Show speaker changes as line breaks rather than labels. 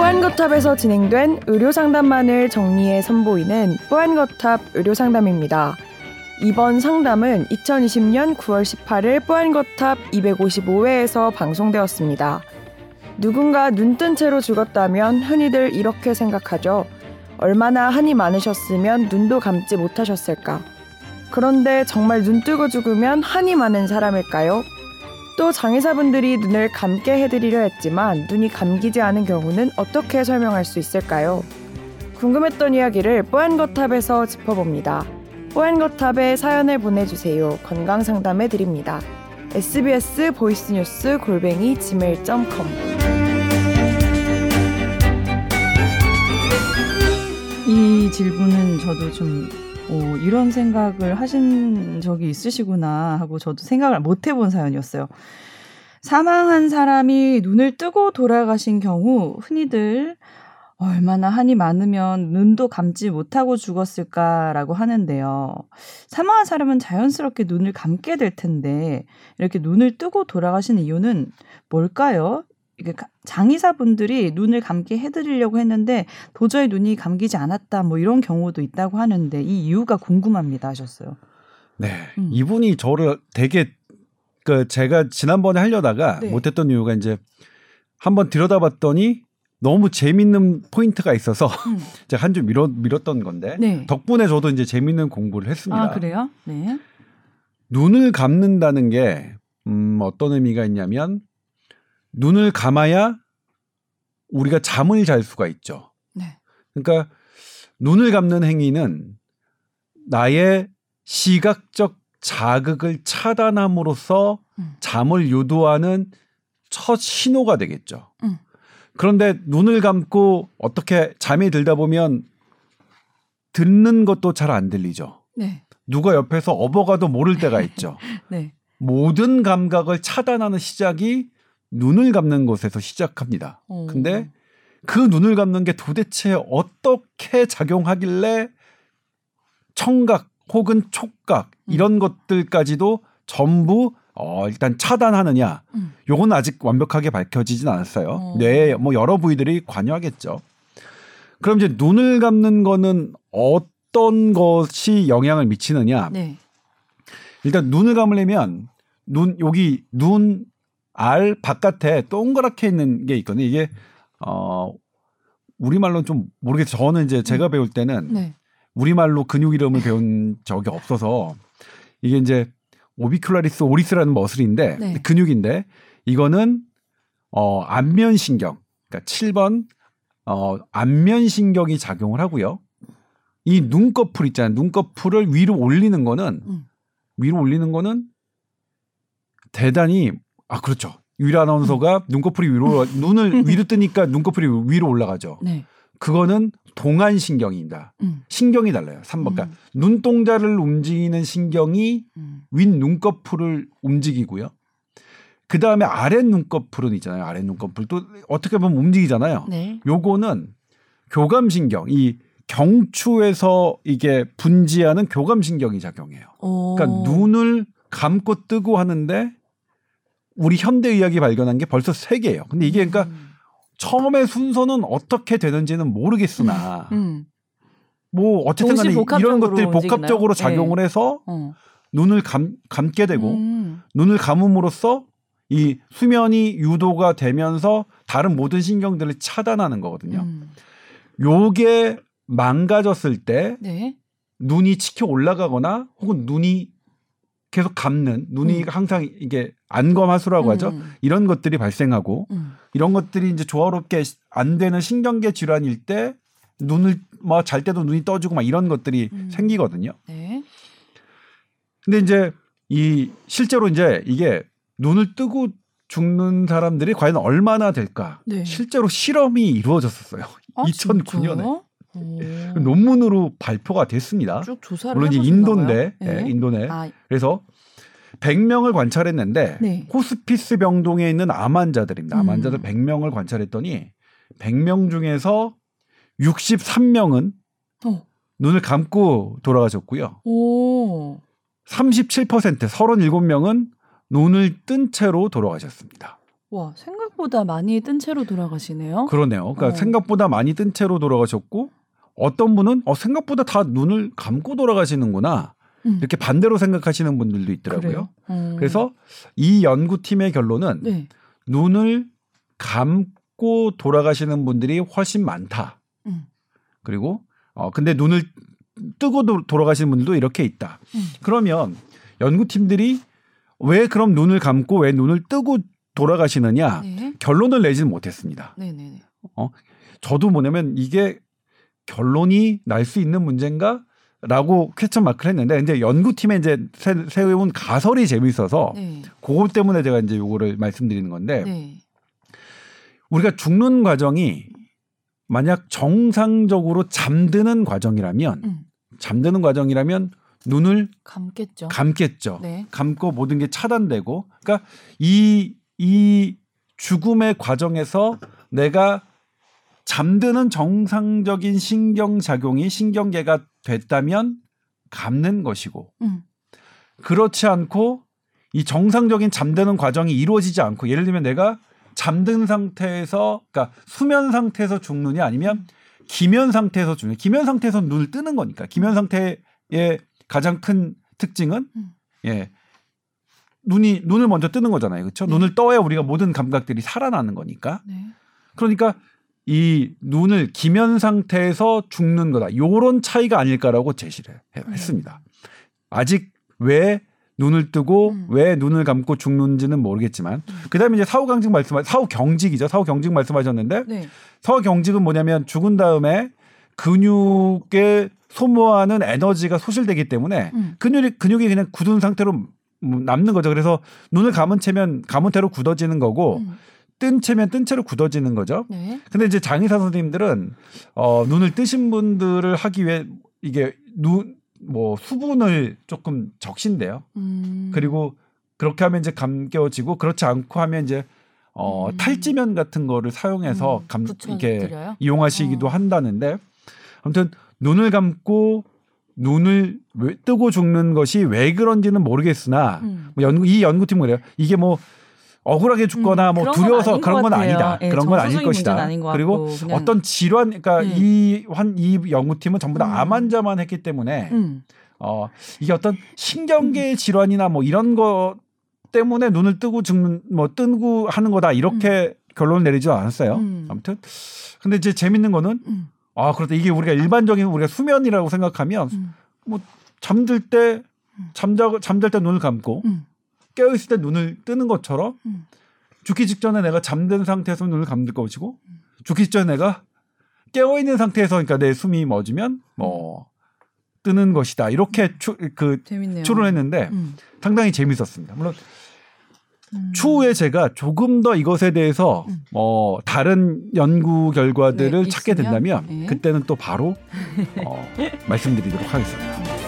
뽀얀거탑에서 진행된 의료상담만을 정리해 선보이는 뽀얀거탑 의료상담입니다. 이번 상담은 2020년 9월 18일 뽀얀거탑 255회에서 방송되었습니다. 누군가 눈뜬 채로 죽었다면 흔히들 이렇게 생각하죠. 얼마나 한이 많으셨으면 눈도 감지 못하셨을까. 그런데 정말 눈 뜨고 죽으면 한이 많은 사람일까요? 또 장의사분들이 눈을 감게 해드리려 했지만 눈이 감기지 않은 경우는 어떻게 설명할 수 있을까요? 궁금했던 이야기를 뽀얀거탑에서 짚어봅니다. 뽀얀거탑에 사연을 보내주세요. 건강 상담해 드립니다. sbs 보이스뉴스 골뱅이 gmail.com
이 질문은 저도 좀 어, 이런 생각을 하신 적이 있으시구나 하고 저도 생각을 못 해본 사연이었어요. 사망한 사람이 눈을 뜨고 돌아가신 경우 흔히들 얼마나 한이 많으면 눈도 감지 못하고 죽었을까라고 하는데요. 사망한 사람은 자연스럽게 눈을 감게 될 텐데 이렇게 눈을 뜨고 돌아가시는 이유는 뭘까요? 장의사분들이 눈을 감게 해드리려고 했는데 도저히 눈이 감기지 않았다 뭐 이런 경우도 있다고 하는데 이 이유가 궁금합니다 하셨어요.
네, 음. 이분이 저를 되게 그 제가 지난번에 하려다가 네. 못했던 이유가 이제 한번 들여다봤더니 너무 재밌는 포인트가 있어서 음. 제가 한줄 미뤘, 미뤘던 건데 네. 덕분에 저도 이제 재밌는 공부를 했습니다.
아 그래요? 네.
눈을 감는다는 게 음, 어떤 의미가 있냐면 눈을 감아야 우리가 잠을 잘 수가 있죠. 네. 그러니까 눈을 감는 행위는 나의 시각적 자극을 차단함으로써 음. 잠을 유도하는 첫 신호가 되겠죠. 음. 그런데 눈을 감고 어떻게 잠이 들다 보면 듣는 것도 잘 안 들리죠. 네. 누가 옆에서 업어가도 모를 때가 있죠. 네. 모든 감각을 차단하는 시작이 눈을 감는 곳에서 시작합니다. 오. 근데 그 눈을 감는 게 도대체 어떻게 작용하길래 청각 혹은 촉각 음. 이런 것들까지도 전부 어 일단 차단하느냐 음. 요건 아직 완벽하게 밝혀지진 않았어요. 어. 뇌에 뭐 여러 부위들이 관여하겠죠. 그럼 이제 눈을 감는 거는 어떤 것이 영향을 미치느냐? 네. 일단 눈을 감으려면 눈 여기 눈 알 바깥에 동그랗게 있는 게 있거든요. 이게 어 우리말로는 좀 모르겠어요. 저는 이제 제가 음. 배울 때는 네. 우리말로 근육 이름을 배운 적이 없어서 이게 이제 오비큘라리스 오리스라는 머슬인데 네. 근육인데 이거는 어 안면 신경 그러니까 7번 어 안면 신경이 작용을 하고요. 이 눈꺼풀 있잖아요. 눈꺼풀을 위로 올리는 거는 음. 위로 올리는 거는 대단히 아 그렇죠. 유리 아나운서가 음. 눈꺼풀이 위로 눈을 위로 뜨니까 눈꺼풀이 위로 올라가죠. 네. 그거는 동안 신경입니다. 음. 신경이 달라요. 3번. 그러니까 음. 눈동자를 움직이는 신경이 음. 윗 눈꺼풀을 움직이고요. 그 다음에 아랫 눈꺼풀은 있잖아요. 아랫 눈꺼풀도 어떻게 보면 움직이잖아요. 네. 요거는 교감신경, 이 경추에서 이게 분지하는 교감신경이 작용해요. 오. 그러니까 눈을 감고 뜨고 하는데 우리 현대의학이 발견한 게 벌써 세 개예요. 근데 이게 그러니까 음. 처음에 순서는 어떻게 되는지는 모르겠으나 음. 음. 뭐 어쨌든 간에 이런 것들이 복합적으로 네. 작용을 네. 해서 어. 눈을 감, 감게 되고 음. 눈을 감음으로써 이 수면이 유도가 되면서 다른 모든 신경들을 차단하는 거거든요. 음. 요게 망가졌을 때 네. 눈이 치켜 올라가거나 혹은 눈이 계속 감는 눈이 음. 항상 이게 안검하수라고 음. 하죠. 이런 것들이 발생하고 음. 이런 것들이 이제 조화롭게 안 되는 신경계 질환일 때 눈을 뭐 잘 때도 눈이 떠지고 막 이런 것들이 음. 생기거든요. 네. 근데 이제 이 실제로 이제 이게 눈을 뜨고 죽는 사람들이 과연 얼마나 될까? 네. 실제로 실험이 이루어졌었어요. 아, 2009년에. 오. 논문으로 발표가 됐습니다.
쭉 조사를
물론 이제 인도인데, 네. 네, 인도네. 아. 그래서 100명을 관찰했는데 네. 호스피스 병동에 있는 암 환자들입니다. 암 환자들 음. 100명을 관찰했더니 100명 중에서 63명은 어. 눈을 감고 돌아가셨고요. 오. 37% 37명은 눈을 뜬 채로 돌아가셨습니다.
와, 생각보다 생각보다 많이 뜬 채로 돌아가시네요.
그러네요. 그러니까
어.
생각보다 많이 뜬 채로 돌아가셨고 어떤 분은 어, 생각보다 다 눈을 감고 돌아가시는구나
음.
이렇게 반대로 생각하시는 분들도 있더라고요.
어.
그래서 이 연구팀의 결론은
네.
눈을 감고 돌아가시는 분들이 훨씬 많다.
음.
그리고 어 근데 눈을 뜨고 도- 돌아가시는 분들도 이렇게 있다.
음.
그러면 연구팀들이 왜 그럼 눈을 감고 왜 눈을 뜨고 돌아가시느냐
네.
결론을 내지는 못했습니다.
네, 네, 네.
저도 뭐냐면 이게 결론이 날 수 있는 문제인가? 라고 퀘스천 마크를 했는데 이제 연구팀에 이제 세- 세운 가설이 재미있어서
네.
그것 때문에 제가 이제 요거를 말씀드리는 건데
네.
우리가 죽는 과정이 만약 정상적으로 잠드는 과정이라면
음.
잠드는 과정이라면 눈을
감겠죠.
감겠죠.
네.
감고 모든 게 차단되고 그러니까 이 이 죽음의 과정에서 내가 잠드는 정상적인 신경 작용이 신경계가 됐다면 감는 것이고
음.
그렇지 않고 이 정상적인 잠드는 과정이 이루어지지 않고 예를 들면 내가 잠든 상태에서 그러니까 수면 상태에서 죽느냐 아니면 기면 상태에서 죽느냐 기면 상태에서 눈을 뜨는 거니까 기면 상태의 가장 큰 특징은
음.
예 눈이 눈을 먼저 뜨는 거잖아요 그렇죠
네.
눈을 떠야 우리가 모든 감각들이 살아나는 거니까
네.
그러니까 이 눈을 기면 상태에서 죽는 거다. 요런 차이가 아닐까라고 제시를 해-
음.
했습니다. 아직 왜 눈을 뜨고
음.
왜 눈을 감고 죽는지는 모르겠지만
음.
그다음에 이제 사후 강직 말씀 사후 경직이죠. 사후 경직 말씀하셨는데
네.
사후 경직은 뭐냐면 죽은 다음에 근육에 소모하는 에너지가 소실되기 때문에
음.
근육이 근육이 그냥 굳은 상태로 음, 남는 거죠. 그래서 눈을 감은 채면 감은 채로 굳어지는 거고
음.
뜬 채면 뜬 채로 굳어지는 거죠.
네.
근데 이제 장의사 선생님들은 어 눈을 뜨신 분들을 하기 위해 이게 눈 뭐 수분을 조금 적신대요.
음.
그리고 그렇게 하면 이제 감겨지고 그렇지 않고 하면 이제 어
음.
탈지면 같은 거를 사용해서
음,
감 이게? 이용하시기도
어.
한다는데 아무튼 눈을 감고 눈을 왜 뜨고 죽는 것이 왜 그런지는 모르겠으나
음.
뭐 연구 이 연구팀은 그래요. 이게 뭐 억울하게 죽거나
음,
뭐 두려워서 그런
것
건. 아니다.
예,
그런 건 아닐 것이다.
문제는 아닌 것
그리고
그냥-
어떤 질환, 그러니까
네.
이한이 연구팀은 전부 다
음.
암 환자만 했기 때문에
음.
어 이게 어떤 신경계 질환이나 뭐 이런 거 때문에 눈을 뜨고 죽는 뭐 뜨고 하는 거다 이렇게 결론을 내리지 않았어요.
음.
아무튼 근데 이제 재밌는 거는
음.
아 그렇다 이게 우리가 일반적인 우리가 수면이라고 생각하면
음.
잠들 때
음.
잠자 잠잘 때 눈을 감고
음.
깨어 있을 때 눈을 뜨는 것처럼
음.
죽기 직전에 내가 잠든 상태에서 눈을 감을 것이고 죽기 직전에 내가 깨어 있는 상태에서 그러니까 내 숨이 멎으면 뭐 뜨는 것이다 이렇게 추, 그
재밌네요.
추론했는데
음.
상당히 재밌었습니다. 물론
음.
추후에 제가 조금 더 이것에 대해서
음.
어, 다른 연구 결과들을
네,
찾게? 된다면
네.
그때는 또 바로 어, 말씀드리도록 하겠습니다.